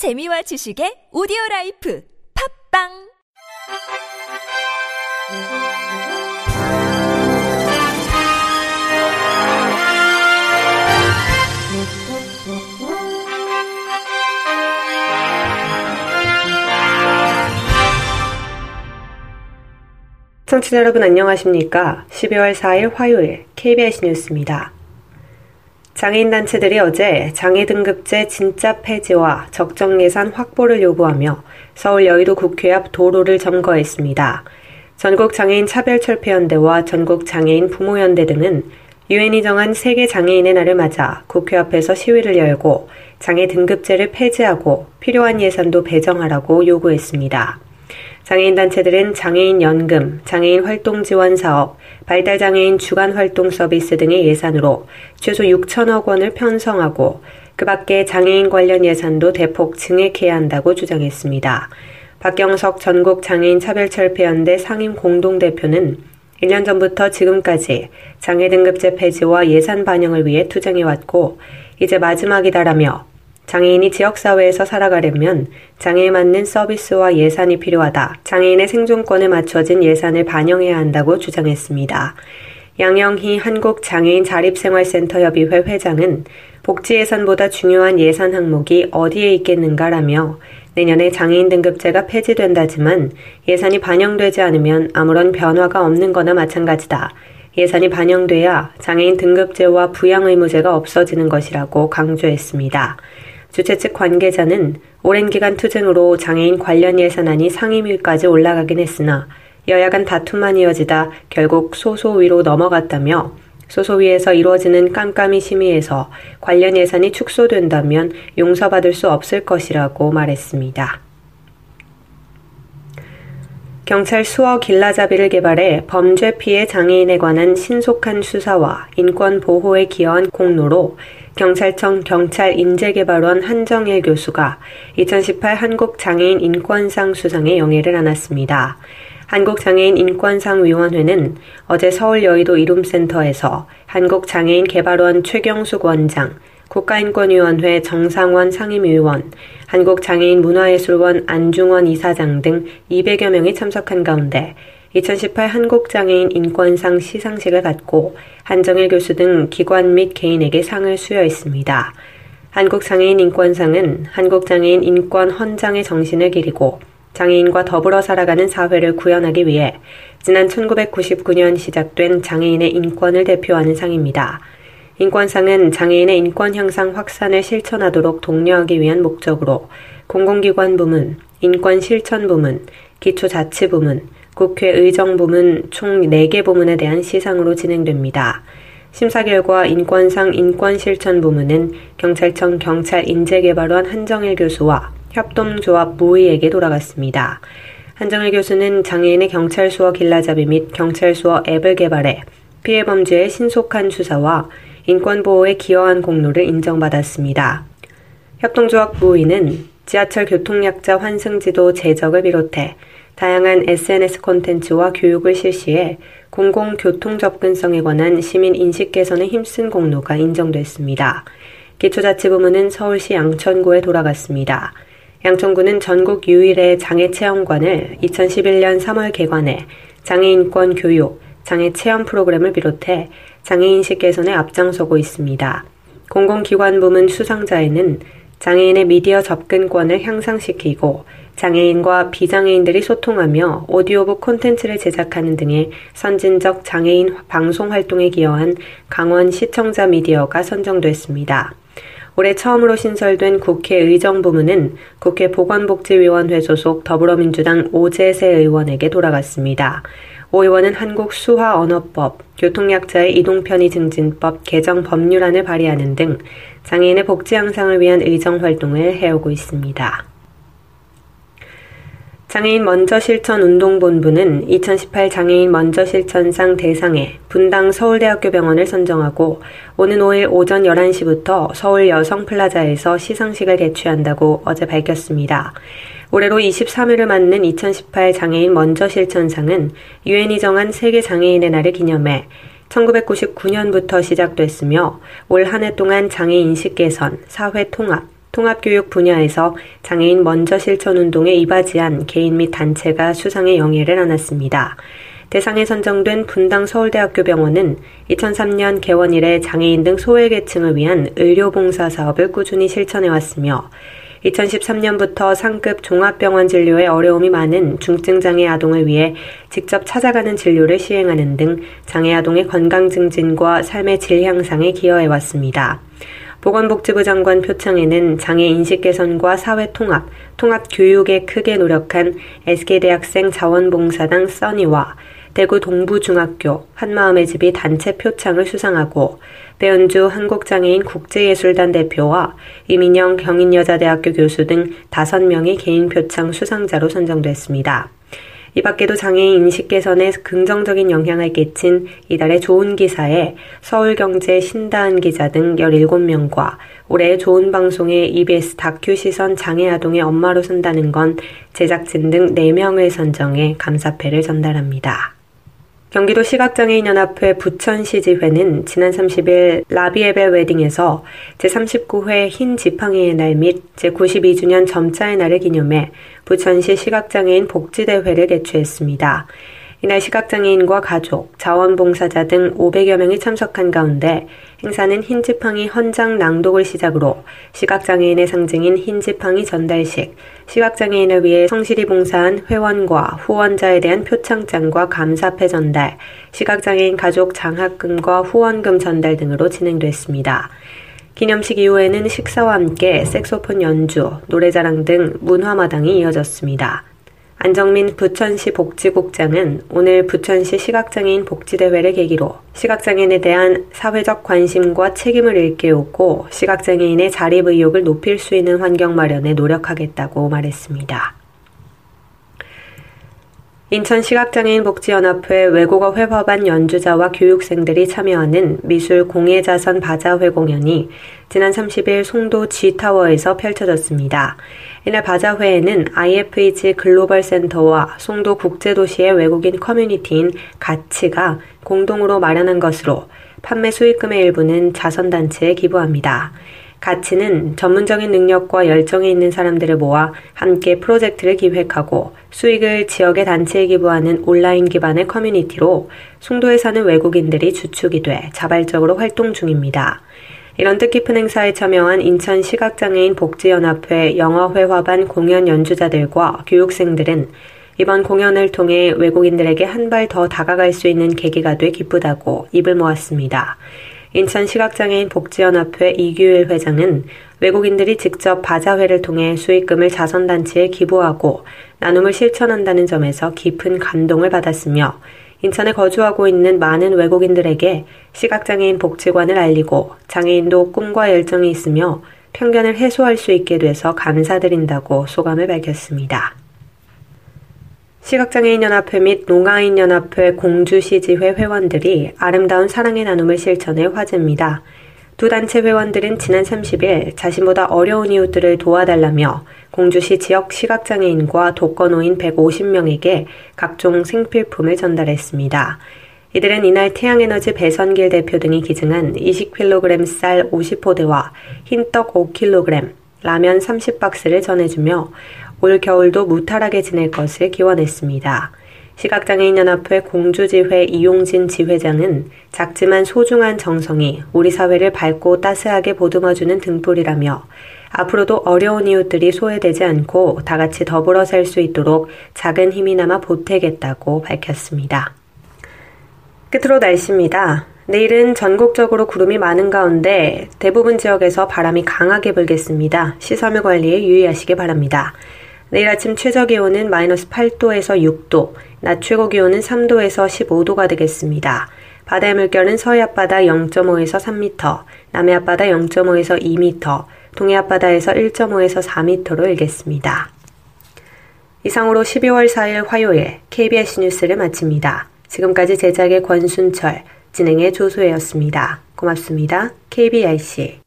재미와 지식의 오디오 라이프 팝빵 청취자 여러분 안녕하십니까? 12월 4일 화요일 KBS 뉴스입니다. 장애인 단체들이 어제 장애 등급제 진짜 폐지와 적정 예산 확보를 요구하며 서울 여의도 국회 앞 도로를 점거했습니다. 전국 장애인 차별철폐연대와 전국 장애인 부모연대 등은 유엔이 정한 세계 장애인의 날을 맞아 국회 앞에서 시위를 열고 장애 등급제를 폐지하고 필요한 예산도 배정하라고 요구했습니다. 장애인 단체들은 장애인 연금, 장애인 활동 지원 사업, 발달 장애인 주간 활동 서비스 등의 예산으로 최소 6천억 원을 편성하고 그 밖에 장애인 관련 예산도 대폭 증액해야 한다고 주장했습니다. 박경석 전국 장애인 차별철폐연대 상임 공동대표는 1년 전부터 지금까지 장애 등급제 폐지와 예산 반영을 위해 투쟁해왔고 이제 마지막이다라며 장애인이 지역사회에서 살아가려면 장애에 맞는 서비스와 예산이 필요하다. 장애인의 생존권에 맞춰진 예산을 반영해야 한다고 주장했습니다. 양영희 한국장애인 자립생활센터협의회 회장은 복지 예산보다 중요한 예산 항목이 어디에 있겠는가라며 내년에 장애인 등급제가 폐지된다지만 예산이 반영되지 않으면 아무런 변화가 없는 거나 마찬가지다. 예산이 반영돼야 장애인 등급제와 부양 의무제가 없어지는 것이라고 강조했습니다. 주최 측 관계자는 오랜 기간 투쟁으로 장애인 관련 예산안이 상임위까지 올라가긴 했으나 여야 간 다툼만 이어지다 결국 소소위로 넘어갔다며 소소위에서 이루어지는 깜깜이 심의에서 관련 예산이 축소된다면 용서받을 수 없을 것이라고 말했습니다. 경찰 수어 길라잡이를 개발해 범죄 피해 장애인에 관한 신속한 수사와 인권 보호에 기여한 공로로 경찰청 경찰인재개발원 한정일 교수가 2018 한국장애인 인권상 수상에 영예를 안았습니다. 한국장애인 인권상위원회는 어제 서울 여의도 이룸센터에서 한국장애인 개발원 최경숙 원장, 국가인권위원회 정상원 상임위원, 한국장애인 문화예술원 안중원 이사장 등 200여 명이 참석한 가운데 2018 한국장애인 인권상 시상식을 갖고 한정일 교수 등 기관 및 개인에게 상을 수여했습니다. 한국장애인 인권상은 한국장애인 인권 헌장의 정신을 기리고 장애인과 더불어 살아가는 사회를 구현하기 위해 지난 1999년 시작된 장애인의 인권을 대표하는 상입니다. 인권상은 장애인의 인권 향상 확산을 실천하도록 독려하기 위한 목적으로 공공기관 부문, 인권 실천 부문, 기초자치 부문, 국회 의정 부문 총 4개 부문에 대한 시상으로 진행됩니다. 심사 결과 인권상 인권실천 부문은 경찰청 경찰인재개발원 한정일 교수와 협동조합 무의에게 돌아갔습니다. 한정일 교수는 장애인의 경찰 수어 길라잡이 및 경찰 수어 앱을 개발해 피해 범죄의 신속한 수사와 인권보호에 기여한 공로를 인정받았습니다. 협동조합 무의는 지하철 교통약자 환승지도 제적을 비롯해 다양한 SNS 콘텐츠와 교육을 실시해 공공교통 접근성에 관한 시민 인식 개선에 힘쓴 공로가 인정됐습니다. 기초자치부문은 서울시 양천구에 돌아갔습니다. 양천구는 전국 유일의 장애체험관을 2011년 3월 개관해 장애인권 교육, 장애 체험 프로그램을 비롯해 장애인식 개선에 앞장서고 있습니다. 공공기관 부문 수상자에는 장애인의 미디어 접근권을 향상시키고 장애인과 비장애인들이 소통하며 오디오북 콘텐츠를 제작하는 등의 선진적 장애인 방송 활동에 기여한 강원 시청자 미디어가 선정됐습니다. 올해 처음으로 신설된 국회 의정부문은 국회 보건복지위원회 소속 더불어민주당 오재세 의원에게 돌아갔습니다. 오 의원은 한국수화언어법, 교통약자의 이동편의 증진법 개정 법률안을 발의하는 등 장애인의 복지 향상을 위한 의정 활동을 해오고 있습니다. 장애인 먼저 실천 운동본부는 2018 장애인 먼저 실천상 대상에 분당 서울대학교 병원을 선정하고 오는 5일 오전 11시부터 서울 여성플라자에서 시상식을 개최한다고 어제 밝혔습니다. 올해로 23회를 맞는 2018 장애인 먼저 실천상은 유엔이 정한 세계 장애인의 날을 기념해 1999년부터 시작됐으며 올 한 해 동안 장애 인식 개선, 사회 통합, 통합교육 분야에서 장애인 먼저 실천 운동에 이바지한 개인 및 단체가 수상의 영예를 안았습니다. 대상에 선정된 분당 서울대학교 병원은 2003년 개원 이래 장애인 등 소외계층을 위한 의료봉사 사업을 꾸준히 실천해 왔으며 2013년부터 상급 종합병원 진료에 어려움이 많은 중증장애 아동을 위해 직접 찾아가는 진료를 시행하는 등 장애 아동의 건강 증진과 삶의 질 향상에 기여해 왔습니다. 보건복지부 장관 표창에는 장애 인식 개선과 사회 통합, 통합 교육에 크게 노력한 SK대학생 자원봉사당 써니와 대구 동부중학교 한마음의 집이 단체 표창을 수상하고 배은주 한국장애인 국제예술단 대표와 이민영 경인여자대학교 교수 등 5명이 개인 표창 수상자로 선정됐습니다. 이 밖에도 장애인 인식 개선에 긍정적인 영향을 끼친 이달의 좋은 기사에 서울경제 신다은 기자 등 17명과 올해 좋은 방송의 EBS 다큐 시선 장애 아동의 엄마로 선다는 건 제작진 등 4명을 선정해 감사패를 전달합니다. 경기도 시각장애인연합회 부천시지회는 지난 30일 라비에벨 웨딩에서 제39회 흰 지팡이의 날 및 제92주년 점자의 날을 기념해 부천시 시각장애인 복지대회를 개최했습니다. 이날 시각장애인과 가족, 자원봉사자 등 500여 명이 참석한 가운데 행사는 흰지팡이 헌장 낭독을 시작으로 시각장애인의 상징인 흰지팡이 전달식, 시각장애인을 위해 성실히 봉사한 회원과 후원자에 대한 표창장과 감사패 전달, 시각장애인 가족 장학금과 후원금 전달 등으로 진행됐습니다. 기념식 이후에는 식사와 함께 색소폰 연주, 노래자랑 등 문화마당이 이어졌습니다. 안정민 부천시 복지국장은 오늘 부천시 시각장애인 복지대회를 계기로 시각장애인에 대한 사회적 관심과 책임을 일깨우고 시각장애인의 자립 의욕을 높일 수 있는 환경 마련에 노력하겠다고 말했습니다. 인천시각장애인 복지연합회 외국어 회화반 연주자와 교육생들이 참여하는 미술 공예자선 바자회 공연이 지난 30일 송도 G타워에서 펼쳐졌습니다. 이날 바자회에는 IFEG 글로벌 센터와 송도 국제도시의 외국인 커뮤니티인 가치가 공동으로 마련한 것으로 판매 수익금의 일부는 자선단체에 기부합니다. 가치는 전문적인 능력과 열정이 있는 사람들을 모아 함께 프로젝트를 기획하고 수익을 지역의 단체에 기부하는 온라인 기반의 커뮤니티로 송도에 사는 외국인들이 주축이 돼 자발적으로 활동 중입니다. 이런 뜻깊은 행사에 참여한 인천 시각장애인 복지연합회 영어회화반 공연 연주자들과 교육생들은 이번 공연을 통해 외국인들에게 한 발 더 다가갈 수 있는 계기가 돼 기쁘다고 입을 모았습니다. 인천 시각장애인 복지연합회 이규일 회장은 외국인들이 직접 바자회를 통해 수익금을 자선단체에 기부하고 나눔을 실천한다는 점에서 깊은 감동을 받았으며 인천에 거주하고 있는 많은 외국인들에게 시각장애인 복지관을 알리고 장애인도 꿈과 열정이 있으며 편견을 해소할 수 있게 돼서 감사드린다고 소감을 밝혔습니다. 시각장애인연합회 및 농아인연합회 공주시지회 회원들이 아름다운 사랑의 나눔을 실천해 화제입니다. 두 단체 회원들은 지난 30일 자신보다 어려운 이웃들을 도와달라며 공주시 지역 시각장애인과 독거노인 150명에게 각종 생필품을 전달했습니다. 이들은 이날 태양에너지 배선길 대표 등이 기증한 20kg 쌀 50포대와 흰떡 5kg, 라면 30박스를 전해주며 올 겨울도 무탈하게 지낼 것을 기원했습니다. 시각장애인연합회 공주지회 이용진 지회장은 작지만 소중한 정성이 우리 사회를 밝고 따스하게 보듬어주는 등불이라며 앞으로도 어려운 이웃들이 소외되지 않고 다 같이 더불어 살 수 있도록 작은 힘이나마 보태겠다고 밝혔습니다. 끝으로 날씨입니다. 내일은 전국적으로 구름이 많은 가운데 대부분 지역에서 바람이 강하게 불겠습니다. 시설물 관리에 유의하시기 바랍니다. 내일 아침 최저 기온은 마이너스 8도에서 6도, 낮 최고 기온은 3도에서 15도가 되겠습니다. 바다의 물결은 서해 앞바다 0.5에서 3m, 남해 앞바다 0.5에서 2m, 동해 앞바다에서 1.5에서 4m로 일겠습니다. 이상으로 12월 4일 화요일 KBS 뉴스를 마칩니다. 지금까지 제작의 권순철, 진행의 조소혜였습니다. 고맙습니다. KBIC